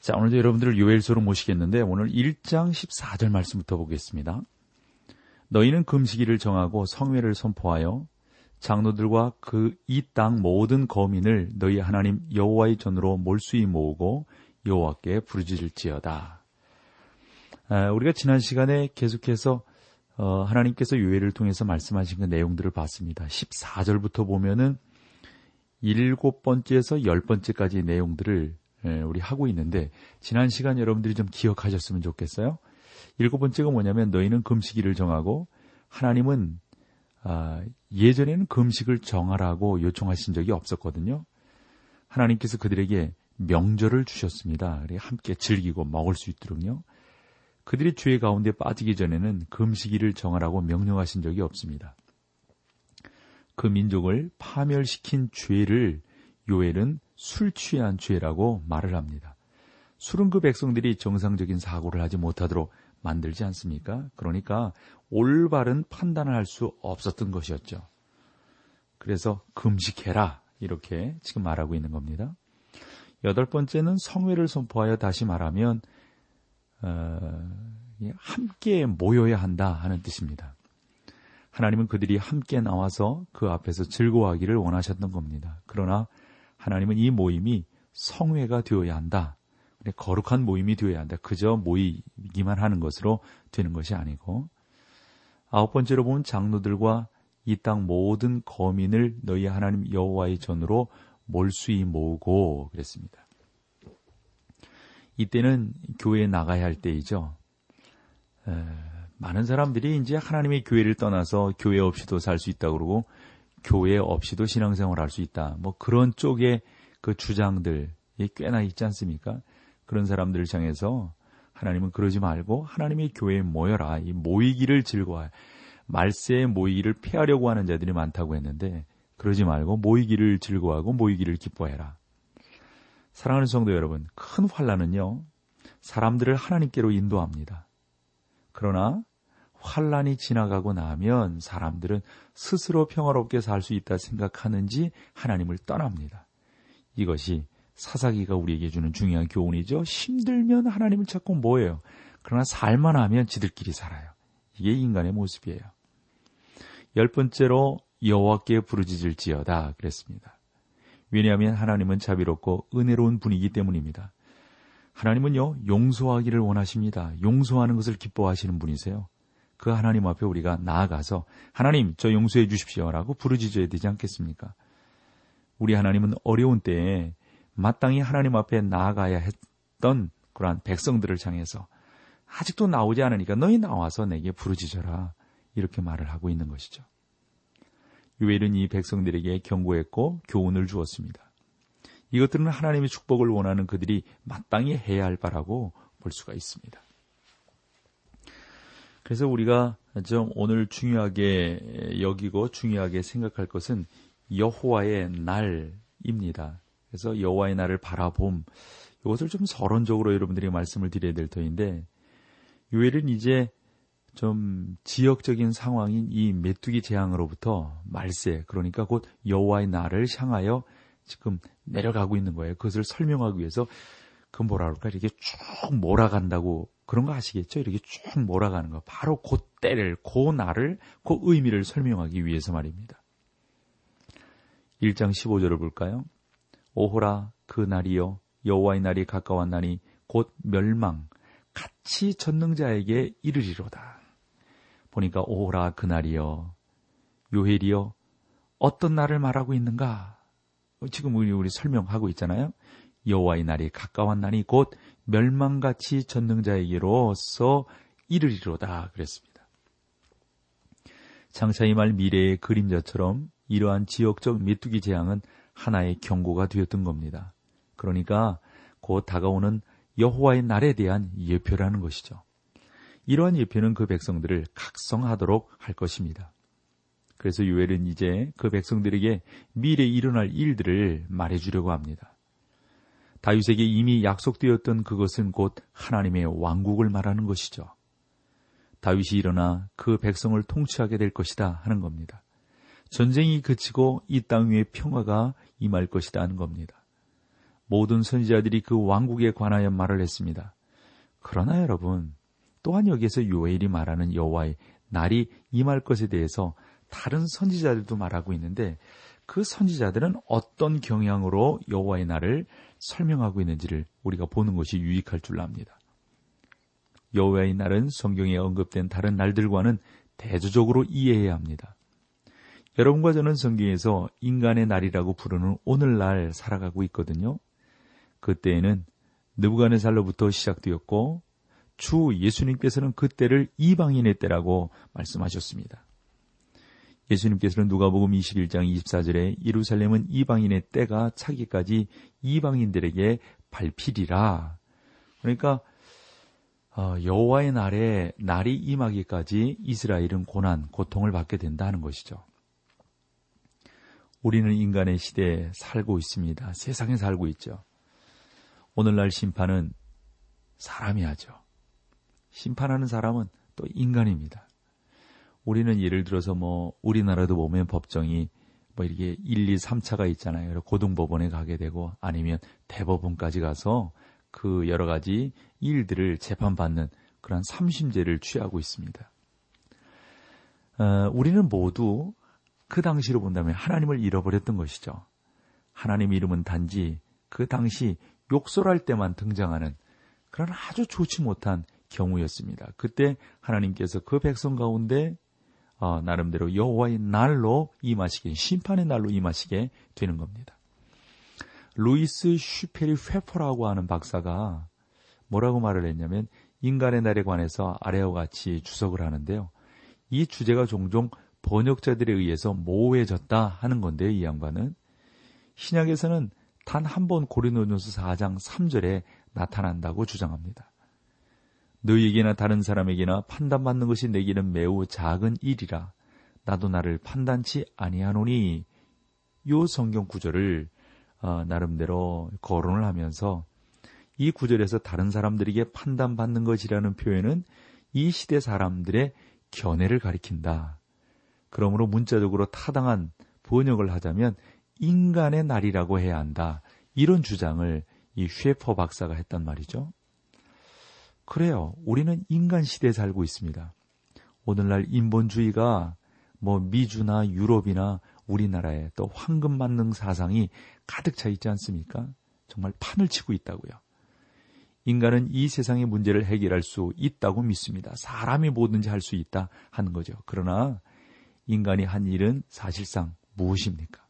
자, 오늘도 여러분들을 요엘소로 모시겠는데 오늘 1장 14절 말씀부터 보겠습니다. 너희는 금식일을 정하고 성회를 선포하여 장로들과 그 이 땅 모든 거민을 너희 하나님 여호와의 전으로 몰수히 모으고 여호와께 부르짖을지어다. 아, 우리가 지난 시간에 계속해서 어, 하나님께서 요엘을 통해서 말씀하신 그 내용들을 봤습니다. 14절부터 보면은 일곱 번째에서 열 번째까지 내용들을 예, 우리 하고 있는데 지난 시간 여러분들이 좀 기억하셨으면 좋겠어요. 일곱 번째가 뭐냐면 너희는 금식일을 정하고 하나님은 아, 예전에는 금식을 정하라고 요청하신 적이 없었거든요. 하나님께서 그들에게 명절을 주셨습니다. 함께 즐기고 먹을 수 있도록요. 그들이 죄 가운데 빠지기 전에는 금식일을 정하라고 명령하신 적이 없습니다. 그 민족을 파멸시킨 죄를 요엘은 술 취한 죄라고 말을 합니다. 술은 그 백성들이 정상적인 사고를 하지 못하도록 만들지 않습니까? 그러니까 올바른 판단을 할 수 없었던 것이었죠. 그래서 금식해라 이렇게 지금 말하고 있는 겁니다. 여덟 번째는 성회를 선포하여 다시 말하면 어, 함께 모여야 한다 하는 뜻입니다. 하나님은 그들이 함께 나와서 그 앞에서 즐거워하기를 원하셨던 겁니다. 그러나 하나님은 이 모임이 성회가 되어야 한다. 거룩한 모임이 되어야 한다. 그저 모이기만 하는 것으로 되는 것이 아니고 아홉 번째로 보면 장로들과 이 땅 모든 거민을 너희 하나님 여호와의 전으로 몰수히 모으고 그랬습니다. 이때는 교회에 나가야 할 때이죠. 에, 많은 사람들이 이제 하나님의 교회를 떠나서 교회 없이도 살 수 있다고 그러고 교회 없이도 신앙생활 할 수 있다. 뭐 그런 쪽의 그 주장들이 꽤나 있지 않습니까? 그런 사람들을 향해서 하나님은 그러지 말고 하나님의 교회에 모여라. 이 모이기를 즐거워해. 말세에 모이기를 피하려고 하는 자들이 많다고 했는데 그러지 말고 모이기를 즐거워하고 모이기를 기뻐해라. 사랑하는 성도 여러분, 큰 환란은요. 사람들을 하나님께로 인도합니다. 그러나 환란이 지나가고 나면 사람들은 스스로 평화롭게 살 수 있다 생각하는지 하나님을 떠납니다. 이것이 사사기가 우리에게 주는 중요한 교훈이죠. 힘들면 하나님을 찾고 뭐예요? 그러나 살만하면 지들끼리 살아요. 이게 인간의 모습이에요. 열 번째로 여호와께 부르짖을지어다 그랬습니다. 왜냐하면 하나님은 자비롭고 은혜로운 분이기 때문입니다. 하나님은요 용서하기를 원하십니다. 용서하는 것을 기뻐하시는 분이세요. 그 하나님 앞에 우리가 나아가서 하나님 저 용서해 주십시오라고 부르짖어야 되지 않겠습니까? 우리 하나님은 어려운 때에 마땅히 하나님 앞에 나아가야 했던 그러한 백성들을 향해서 아직도 나오지 않으니까 너희 나와서 내게 부르짖어라 이렇게 말을 하고 있는 것이죠. 유엘은 이 백성들에게 경고했고 교훈을 주었습니다. 이것들은 하나님의 축복을 원하는 그들이 마땅히 해야 할 바라고 볼 수가 있습니다. 그래서 우리가 좀 오늘 중요하게 여기고 중요하게 생각할 것은 여호와의 날입니다. 그래서 여호와의 날을 바라봄 이것을 좀 서론적으로 여러분들이 말씀을 드려야 될 터인데 요엘은 이제 좀 지역적인 상황인 이 메뚜기 재앙으로부터 말세 그러니까 곧 여호와의 날을 향하여 지금 내려가고 있는 거예요. 그것을 설명하기 위해서 그 뭐라 그럴까 이렇게 쭉 몰아간다고 그런 거 아시겠죠? 이렇게 쭉 몰아가는 거. 바로 그 때를, 그 날을, 그 의미를 설명하기 위해서 말입니다. 1장 15절을 볼까요? 오호라 그 날이요 여호와의 날이 가까웠나니 곧 멸망 같이 전능자에게 이르리로다. 보니까 오호라 그 날이요 요헬이요 어떤 날을 말하고 있는가? 지금 우리 우리 설명하고 있잖아요. 여호와의 날이 가까웠나니 곧 멸망같이 전능자에게로서 이르리로다 그랬습니다. 장차 이말 미래의 그림자처럼 이러한 지역적 메뚜기 재앙은 하나의 경고가 되었던 겁니다. 그러니까 곧 다가오는 여호와의 날에 대한 예표라는 것이죠. 이러한 예표는 그 백성들을 각성하도록 할 것입니다. 그래서 요엘은 이제 그 백성들에게 미래에 일어날 일들을 말해주려고 합니다. 다윗에게 이미 약속되었던 그것은 곧 하나님의 왕국을 말하는 것이죠. 다윗이 일어나 그 백성을 통치하게 될 것이다 하는 겁니다. 전쟁이 그치고 이 땅 위에 평화가 임할 것이다 하는 겁니다. 모든 선지자들이 그 왕국에 관하여 말을 했습니다. 그러나 여러분, 또한 여기에서 요엘이 말하는 여호와의 날이 임할 것에 대해서 다른 선지자들도 말하고 있는데 그 선지자들은 어떤 경향으로 여호와의 날을 설명하고 있는지를 우리가 보는 것이 유익할 줄 압니다. 여호와의 날은 성경에 언급된 다른 날들과는 대조적으로 이해해야 합니다. 여러분과 저는 성경에서 인간의 날이라고 부르는 오늘날 살아가고 있거든요. 그때에는 느부갓네살로부터 시작되었고 주 예수님께서는 그때를 이방인의 때라고 말씀하셨습니다. 예수님께서는 누가복음 21장 24절에 예루살렘은 이방인의 때가 차기까지 이방인들에게 발필이라. 그러니까 어, 여호와의 날에 날이 임하기까지 이스라엘은 고난, 고통을 받게 된다는 것이죠. 우리는 인간의 시대에 살고 있습니다. 세상에 살고 있죠. 오늘날 심판은 사람이 하죠. 심판하는 사람은 또 인간입니다. 우리는 예를 들어서 뭐 우리나라도 보면 법정이 뭐 이렇게 1, 2, 3차가 있잖아요. 고등법원에 가게 되고 아니면 대법원까지 가서 그 여러 가지 일들을 재판받는 그런 삼심제를 취하고 있습니다. 어, 우리는 모두 그 당시로 본다면 하나님을 잃어버렸던 것이죠. 하나님 이름은 단지 그 당시 욕설할 때만 등장하는 그런 아주 좋지 못한 경우였습니다. 그때 하나님께서 그 백성 가운데 어, 나름대로 여호와의 날로 임하시게 심판의 날로 임하시게 되는 겁니다. 루이스 스페리 체이퍼라고 하는 박사가 뭐라고 말을 했냐면 인간의 날에 관해서 아래와 같이 주석을 하는데요. 이 주제가 종종 번역자들에 의해서 모호해졌다 하는 건데요. 이 양반은 신약에서는 단 한 번 고린도전서 4장 3절에 나타난다고 주장합니다. 너희에게나 다른 사람에게나 판단받는 것이 내게는 매우 작은 일이라 나도 나를 판단치 아니하노니 요 성경 구절을 어, 나름대로 거론을 하면서 이 구절에서 다른 사람들에게 판단받는 것이라는 표현은 이 시대 사람들의 견해를 가리킨다. 그러므로 문자적으로 타당한 번역을 하자면 인간의 날이라고 해야 한다. 이런 주장을 이 쉐퍼 박사가 했단 말이죠. 그래요. 우리는 인간 시대에 살고 있습니다. 오늘날 인본주의가 뭐 미주나 유럽이나 우리나라에 또 황금 만능 사상이 가득 차 있지 않습니까? 정말 판을 치고 있다고요. 인간은 이 세상의 문제를 해결할 수 있다고 믿습니다. 사람이 뭐든지 할 수 있다 하는 거죠. 그러나 인간이 한 일은 사실상 무엇입니까?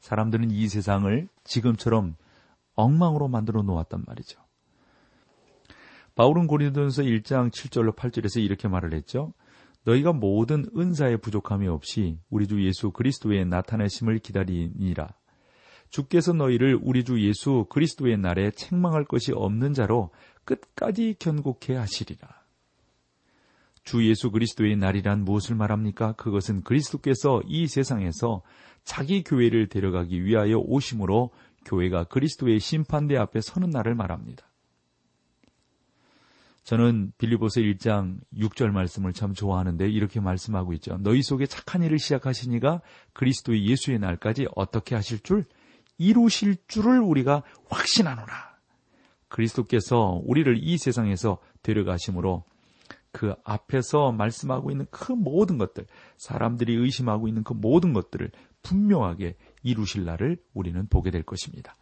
사람들은 이 세상을 지금처럼 엉망으로 만들어 놓았단 말이죠. 바울은 고린도전서 1장 7절로 8절에서 이렇게 말을 했죠. 너희가 모든 은사에 부족함이 없이 우리 주 예수 그리스도의 나타내심을 기다리니라. 주께서 너희를 우리 주 예수 그리스도의 날에 책망할 것이 없는 자로 끝까지 견고케 하시리라. 주 예수 그리스도의 날이란 무엇을 말합니까? 그것은 그리스도께서 이 세상에서 자기 교회를 데려가기 위하여 오심으로 교회가 그리스도의 심판대 앞에 서는 날을 말합니다. 저는 빌리보서 1장 6절 말씀을 참 좋아하는데 이렇게 말씀하고 있죠. 너희 속에 착한 일을 시작하시니가 그리스도의 예수의 날까지 어떻게 하실 줄 이루실 줄을 우리가 확신하노라. 그리스도께서 우리를 이 세상에서 데려가심으로 그 앞에서 말씀하고 있는 그 모든 것들, 사람들이 의심하고 있는 그 모든 것들을 분명하게 이루실 날을 우리는 보게 될 것입니다.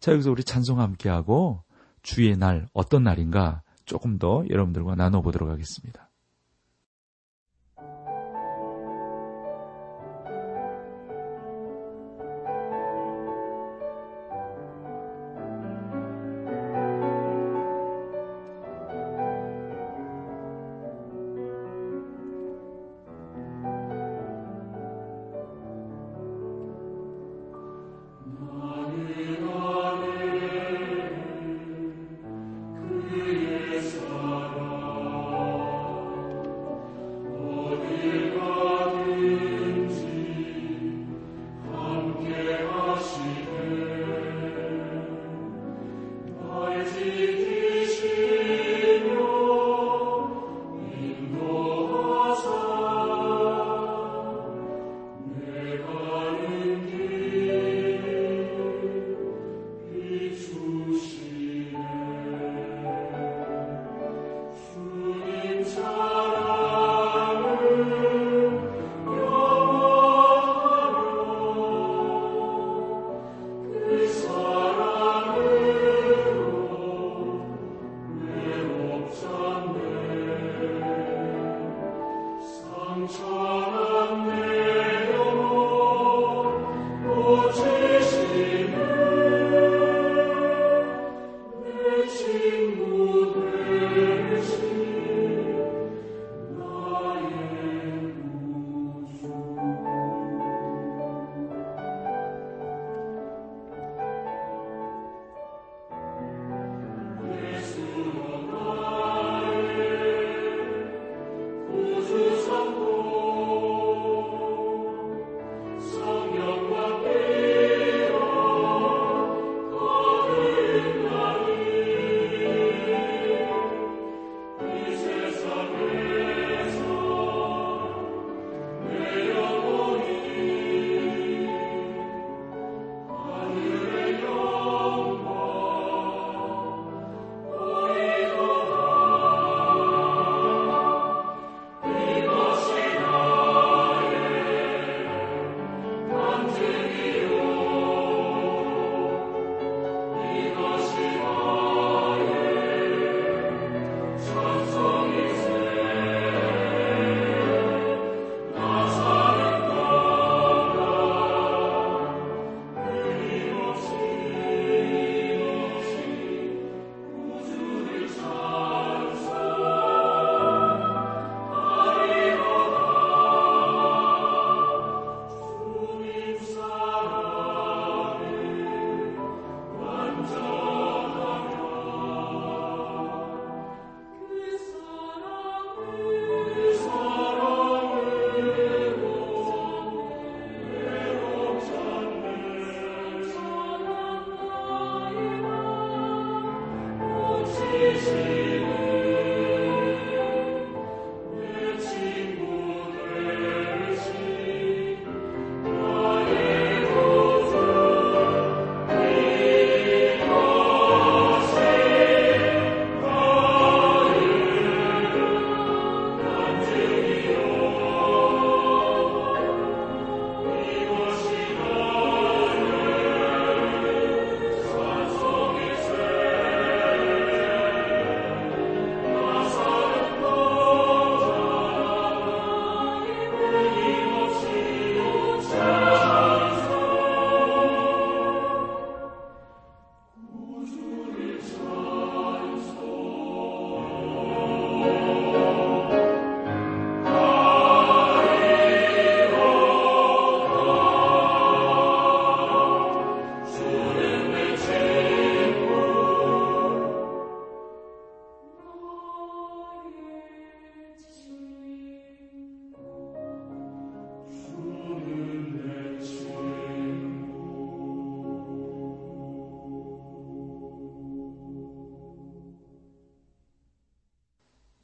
자, 여기서 우리 찬송 함께 하고 주의 날 어떤 날인가 조금 더 여러분들과 나눠보도록 하겠습니다. Amen.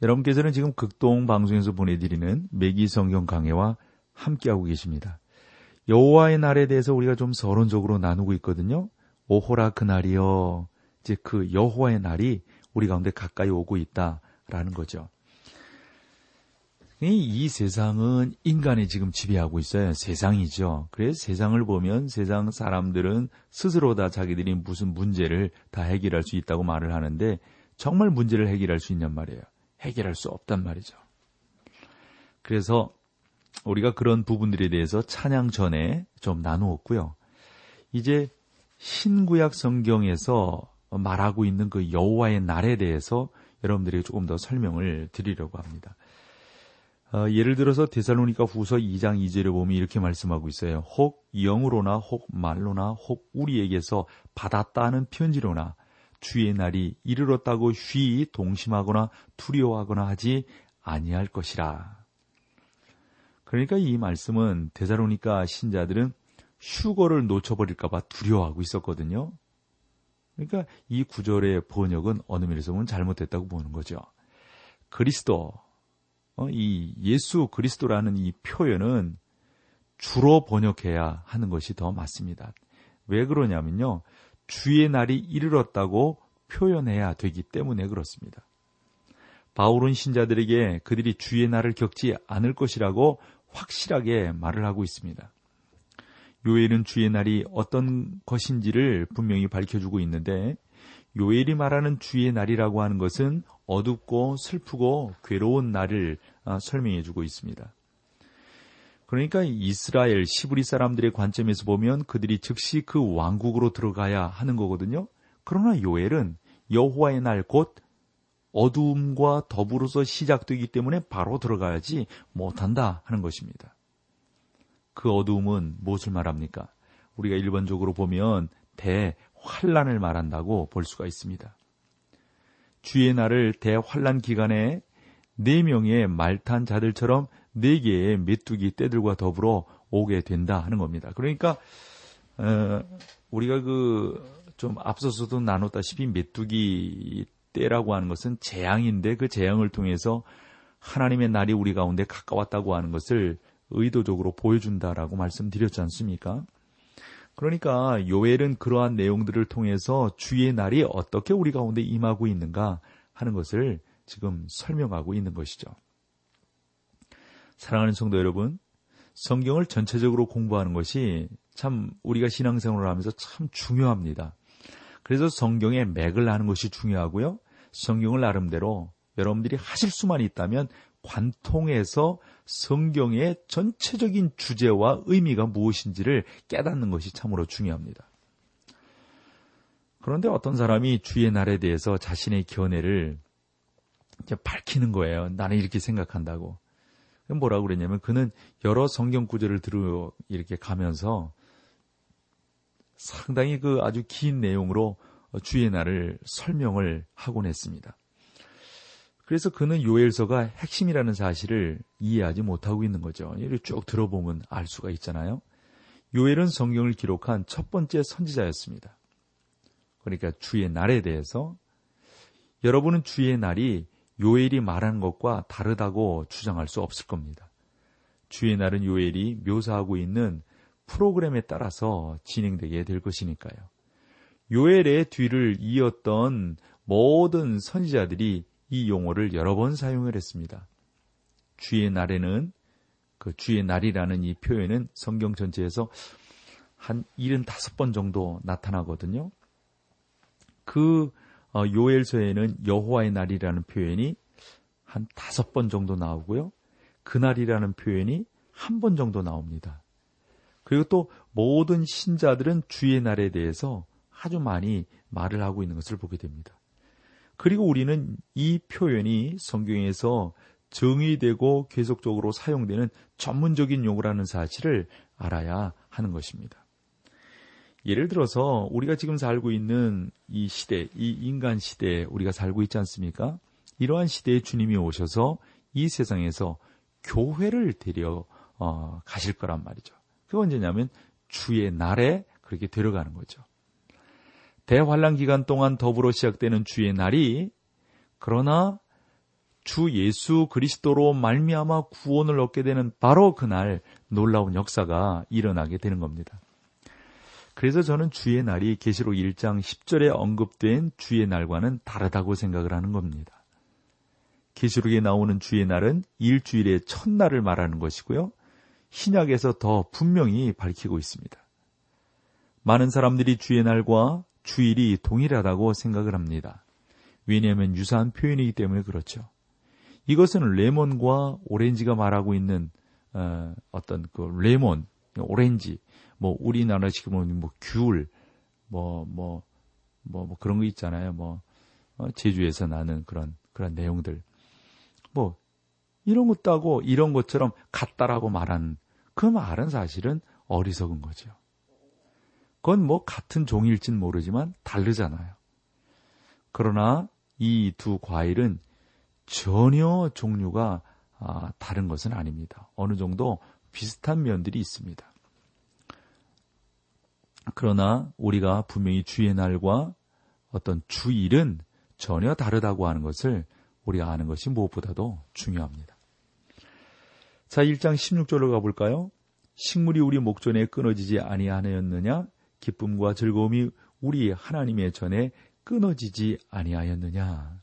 여러분께서는 지금 극동 방송에서 보내드리는 매기 성경 강해와 함께하고 계십니다. 여호와의 날에 대해서 우리가 좀 서론적으로 나누고 있거든요. 오호라 그날이여. 이제 그 여호와의 날이 우리 가운데 가까이 오고 있다라는 거죠. 이 세상은 인간이 지금 지배하고 있어요. 세상이죠. 그래서 세상을 보면 세상 사람들은 스스로 다 자기들이 무슨 문제를 다 해결할 수 있다고 말을 하는데 정말 문제를 해결할 수 있냔 말이에요. 해결할 수 없단 말이죠. 그래서 우리가 그런 부분들에 대해서 찬양 전에 좀 나누었고요. 이제 신구약 성경에서 말하고 있는 그 여호와의 날에 대해서 여러분들에게 조금 더 설명을 드리려고 합니다. 어, 예를 들어서 데살로니가 후서 2장 2절에 보면 이렇게 말씀하고 있어요. 혹 영으로나 혹 말로나 혹 우리에게서 받았다는 편지로나 주의 날이 이르렀다고 쉬 동심하거나 두려워하거나 하지 아니할 것이라. 그러니까 이 말씀은 대사로니까 신자들은 휴거를 놓쳐버릴까봐 두려워하고 있었거든요. 그러니까 이 구절의 번역은 어느 면에서 보면 잘못됐다고 보는 거죠. 그리스도, 어, 이 예수 그리스도라는 이 표현은 주로 번역해야 하는 것이 더 맞습니다. 왜 그러냐면요. 주의 날이 이르렀다고 표현해야 되기 때문에 그렇습니다. 바울은 신자들에게 그들이 주의 날을 겪지 않을 것이라고 확실하게 말을 하고 있습니다. 요엘은 주의 날이 어떤 것인지를 분명히 밝혀주고 있는데 요엘이 말하는 주의 날이라고 하는 것은 어둡고 슬프고 괴로운 날을 아, 설명해주고 있습니다. 그러니까 이스라엘 시브리 사람들의 관점에서 보면 그들이 즉시 그 왕국으로 들어가야 하는 거거든요. 그러나 요엘은 여호와의 날 곧 어두움과 더불어서 시작되기 때문에 바로 들어가야지 못한다 하는 것입니다. 그 어두움은 무엇을 말합니까? 우리가 일반적으로 보면 대환란을 말한다고 볼 수가 있습니다. 주의 날을 대환란 기간에 네 명의 말탄 자들처럼 네 개의 메뚜기 떼들과 더불어 오게 된다 하는 겁니다. 그러니까 어, 우리가 그 좀 앞서서도 나눴다시피 메뚜기 떼라고 하는 것은 재앙인데 그 재앙을 통해서 하나님의 날이 우리 가운데 가까웠다고 하는 것을 의도적으로 보여준다라고 말씀드렸지 않습니까? 그러니까 요엘은 그러한 내용들을 통해서 주의 날이 어떻게 우리 가운데 임하고 있는가 하는 것을 지금 설명하고 있는 것이죠. 사랑하는 성도 여러분, 성경을 전체적으로 공부하는 것이 참 우리가 신앙생활을 하면서 참 중요합니다. 그래서 성경의 맥을 아는 것이 중요하고요. 성경을 나름대로 여러분들이 하실 수만 있다면 관통해서 성경의 전체적인 주제와 의미가 무엇인지를 깨닫는 것이 참으로 중요합니다. 그런데 어떤 사람이 주의 날에 대해서 자신의 견해를 이제 밝히는 거예요. 나는 이렇게 생각한다고. 뭐라고 그랬냐면 그는 여러 성경 구절을 들어 이렇게 가면서 상당히 그 아주 긴 내용으로 주의 날을 설명을 하곤 했습니다. 그래서 그는 요엘서가 핵심이라는 사실을 이해하지 못하고 있는 거죠. 이를 쭉 들어보면 알 수가 있잖아요. 요엘은 성경을 기록한 첫 번째 선지자였습니다. 그러니까 주의 날에 대해서 여러분은 주의 날이 요엘이 말한 것과 다르다고 주장할 수 없을 겁니다. 주의 날은 요엘이 묘사하고 있는 프로그램에 따라서 진행되게 될 것이니까요. 요엘의 뒤를 이었던 모든 선지자들이 이 용어를 여러 번 사용을 했습니다. 주의 날에는 그 주의 날이라는 이 표현은 성경 전체에서 한 75번 정도 나타나거든요. 그 어, 요엘서에는 여호와의 날이라는 표현이 한 다섯 번 정도 나오고요. 그날이라는 표현이 한 번 정도 나옵니다. 그리고 또 모든 신자들은 주의 날에 대해서 아주 많이 말을 하고 있는 것을 보게 됩니다. 그리고 우리는 이 표현이 성경에서 정의되고 계속적으로 사용되는 전문적인 용어라는 사실을 알아야 하는 것입니다. 예를 들어서 우리가 지금 살고 있는 이 시대, 이 인간 시대에 우리가 살고 있지 않습니까? 이러한 시대에 주님이 오셔서 이 세상에서 교회를 데려 어, 가실 거란 말이죠. 그게 언제냐면 주의 날에 그렇게 데려가는 거죠. 대환란 기간 동안 더불어 시작되는 주의 날이 그러나 주 예수 그리스도로 말미암아 구원을 얻게 되는 바로 그날 놀라운 역사가 일어나게 되는 겁니다. 그래서 저는 주의 날이 계시록 1장 10절에 언급된 주의 날과는 다르다고 생각을 하는 겁니다. 계시록에 나오는 주의 날은 일주일의 첫날을 말하는 것이고요. 신약에서 더 분명히 밝히고 있습니다. 많은 사람들이 주의 날과 주일이 동일하다고 생각을 합니다. 왜냐하면 유사한 표현이기 때문에 그렇죠. 이것은 레몬과 오렌지가 말하고 있는 어, 떤그 레몬, 오렌지, 뭐 우리나라식으로 뭐 귤, 뭐 뭐 뭐 뭐 그런 거 있잖아요. 뭐 어, 제주에서 나는 그런 그런 내용들. 뭐 이런 것도 하고 이런 것처럼 같다라고 말하는 그 말은 사실은 어리석은 거죠. 그건 뭐 같은 종일진 모르지만 다르잖아요. 그러나 이 두 과일은 전혀 종류가 아, 다른 것은 아닙니다. 어느 정도 비슷한 면들이 있습니다. 그러나 우리가 분명히 주의 날과 어떤 주일은 전혀 다르다고 하는 것을 우리가 아는 것이 무엇보다도 중요합니다. 자, 1장 16절로 가볼까요? 식물이 우리 목전에 끊어지지 아니하였느냐? 기쁨과 즐거움이 우리 하나님의 전에 끊어지지 아니하였느냐?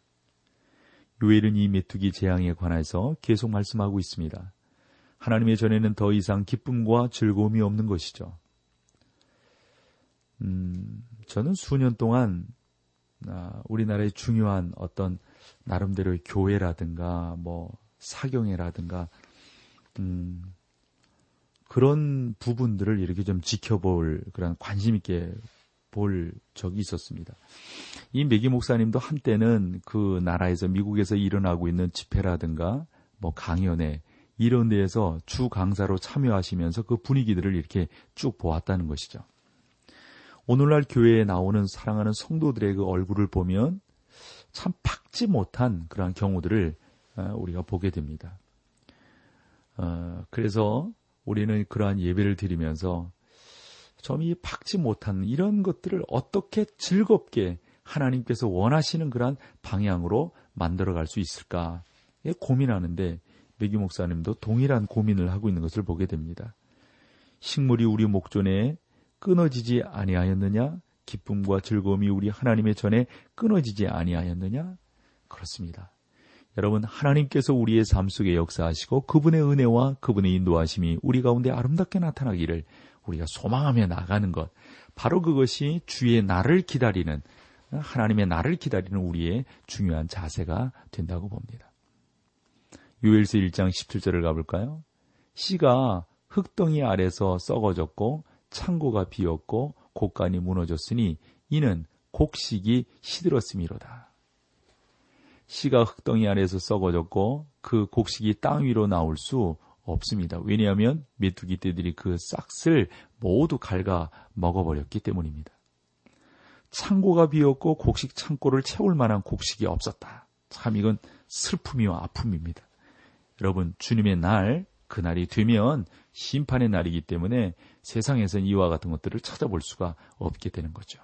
요엘은 이 메뚜기 재앙에 관해서 계속 말씀하고 있습니다. 하나님의 전에는 더 이상 기쁨과 즐거움이 없는 것이죠. 음, 저는 수년 동안 아, 우리나라의 중요한 어떤 나름대로의 교회라든가 뭐 사경회라든가 음, 그런 부분들을 이렇게 좀 지켜볼 그런 관심 있게 볼 적이 있었습니다. 이 메기 목사님도 한때는 그 나라에서 미국에서 일어나고 있는 집회라든가 뭐 강연회 이런 데에서 주 강사로 참여하시면서 그 분위기들을 이렇게 쭉 보았다는 것이죠. 오늘날 교회에 나오는 사랑하는 성도들의 그 얼굴을 보면 참 박지 못한 그러한 경우들을 어, 우리가 보게 됩니다. 어, 그래서 우리는 그러한 예배를 드리면서 좀이 박지 못한 이런 것들을 어떻게 즐겁게 하나님께서 원하시는 그러한 방향으로 만들어갈 수 있을까 고민하는데 메기 목사님도 동일한 고민을 하고 있는 것을 보게 됩니다. 식물이 우리 목전에 끊어지지 아니하였느냐? 기쁨과 즐거움이 우리 하나님의 전에 끊어지지 아니하였느냐? 그렇습니다. 여러분, 하나님께서 우리의 삶 속에 역사하시고 그분의 은혜와 그분의 인도하심이 우리 가운데 아름답게 나타나기를 우리가 소망하며 나가는 것. 바로 그것이 주의 나를 기다리는, 하나님의 나를 기다리는 우리의 중요한 자세가 된다고 봅니다. 유엘서 1장 17절을 가볼까요? 씨가 흙덩이 아래서 썩어졌고 창고가 비었고 곡간이 무너졌으니 이는 곡식이 시들었음이로다. 씨가 흙덩이 안에서 썩어졌고 그 곡식이 땅 위로 나올 수 없습니다. 왜냐하면 메뚜기 떼들이 그 싹을 모두 갉아 먹어버렸기 때문입니다. 창고가 비었고 곡식 창고를 채울 만한 곡식이 없었다. 참 이건 슬픔이와 아픔입니다. 여러분 주님의 날 그날이 되면 심판의 날이기 때문에 세상에서는 이와 같은 것들을 찾아볼 수가 없게 되는 거죠.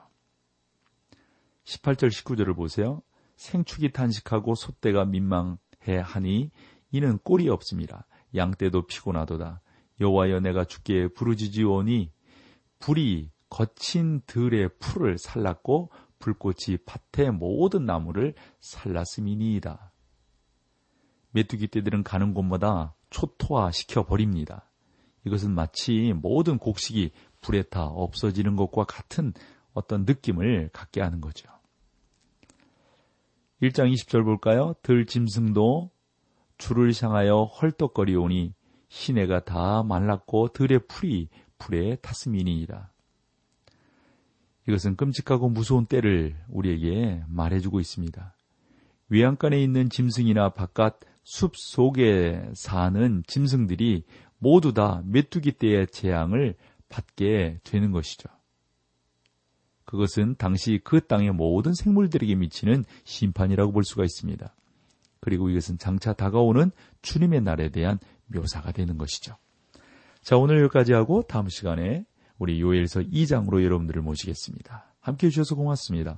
18절 19절을 보세요. 생축이 탄식하고 소떼가 민망해 하니 이는 꼴이 없습니다. 양떼도 피곤하도다. 여호와여 내가 주께 부르짖으오니 불이 거친 들의 풀을 살랐고 불꽃이 밭의 모든 나무를 살랐음이니이다. 메뚜기 떼들은 가는 곳마다 초토화시켜 버립니다. 이것은 마치 모든 곡식이 불에 타 없어지는 것과 같은 어떤 느낌을 갖게 하는 거죠. 1장 20절 볼까요? 들 짐승도 줄을 향하여 헐떡거리오니 시내가 다 말랐고 들의 풀이 불에 탔음이니이다. 이것은 끔찍하고 무서운 때를 우리에게 말해주고 있습니다. 외양간에 있는 짐승이나 바깥 숲 속에 사는 짐승들이 모두 다 메뚜기 떼의 재앙을 받게 되는 것이죠. 그것은 당시 그 땅의 모든 생물들에게 미치는 심판이라고 볼 수가 있습니다. 그리고 이것은 장차 다가오는 주님의 날에 대한 묘사가 되는 것이죠. 자, 오늘 여기까지 하고 다음 시간에 우리 요엘서 2장으로 여러분들을 모시겠습니다. 함께 해주셔서 고맙습니다.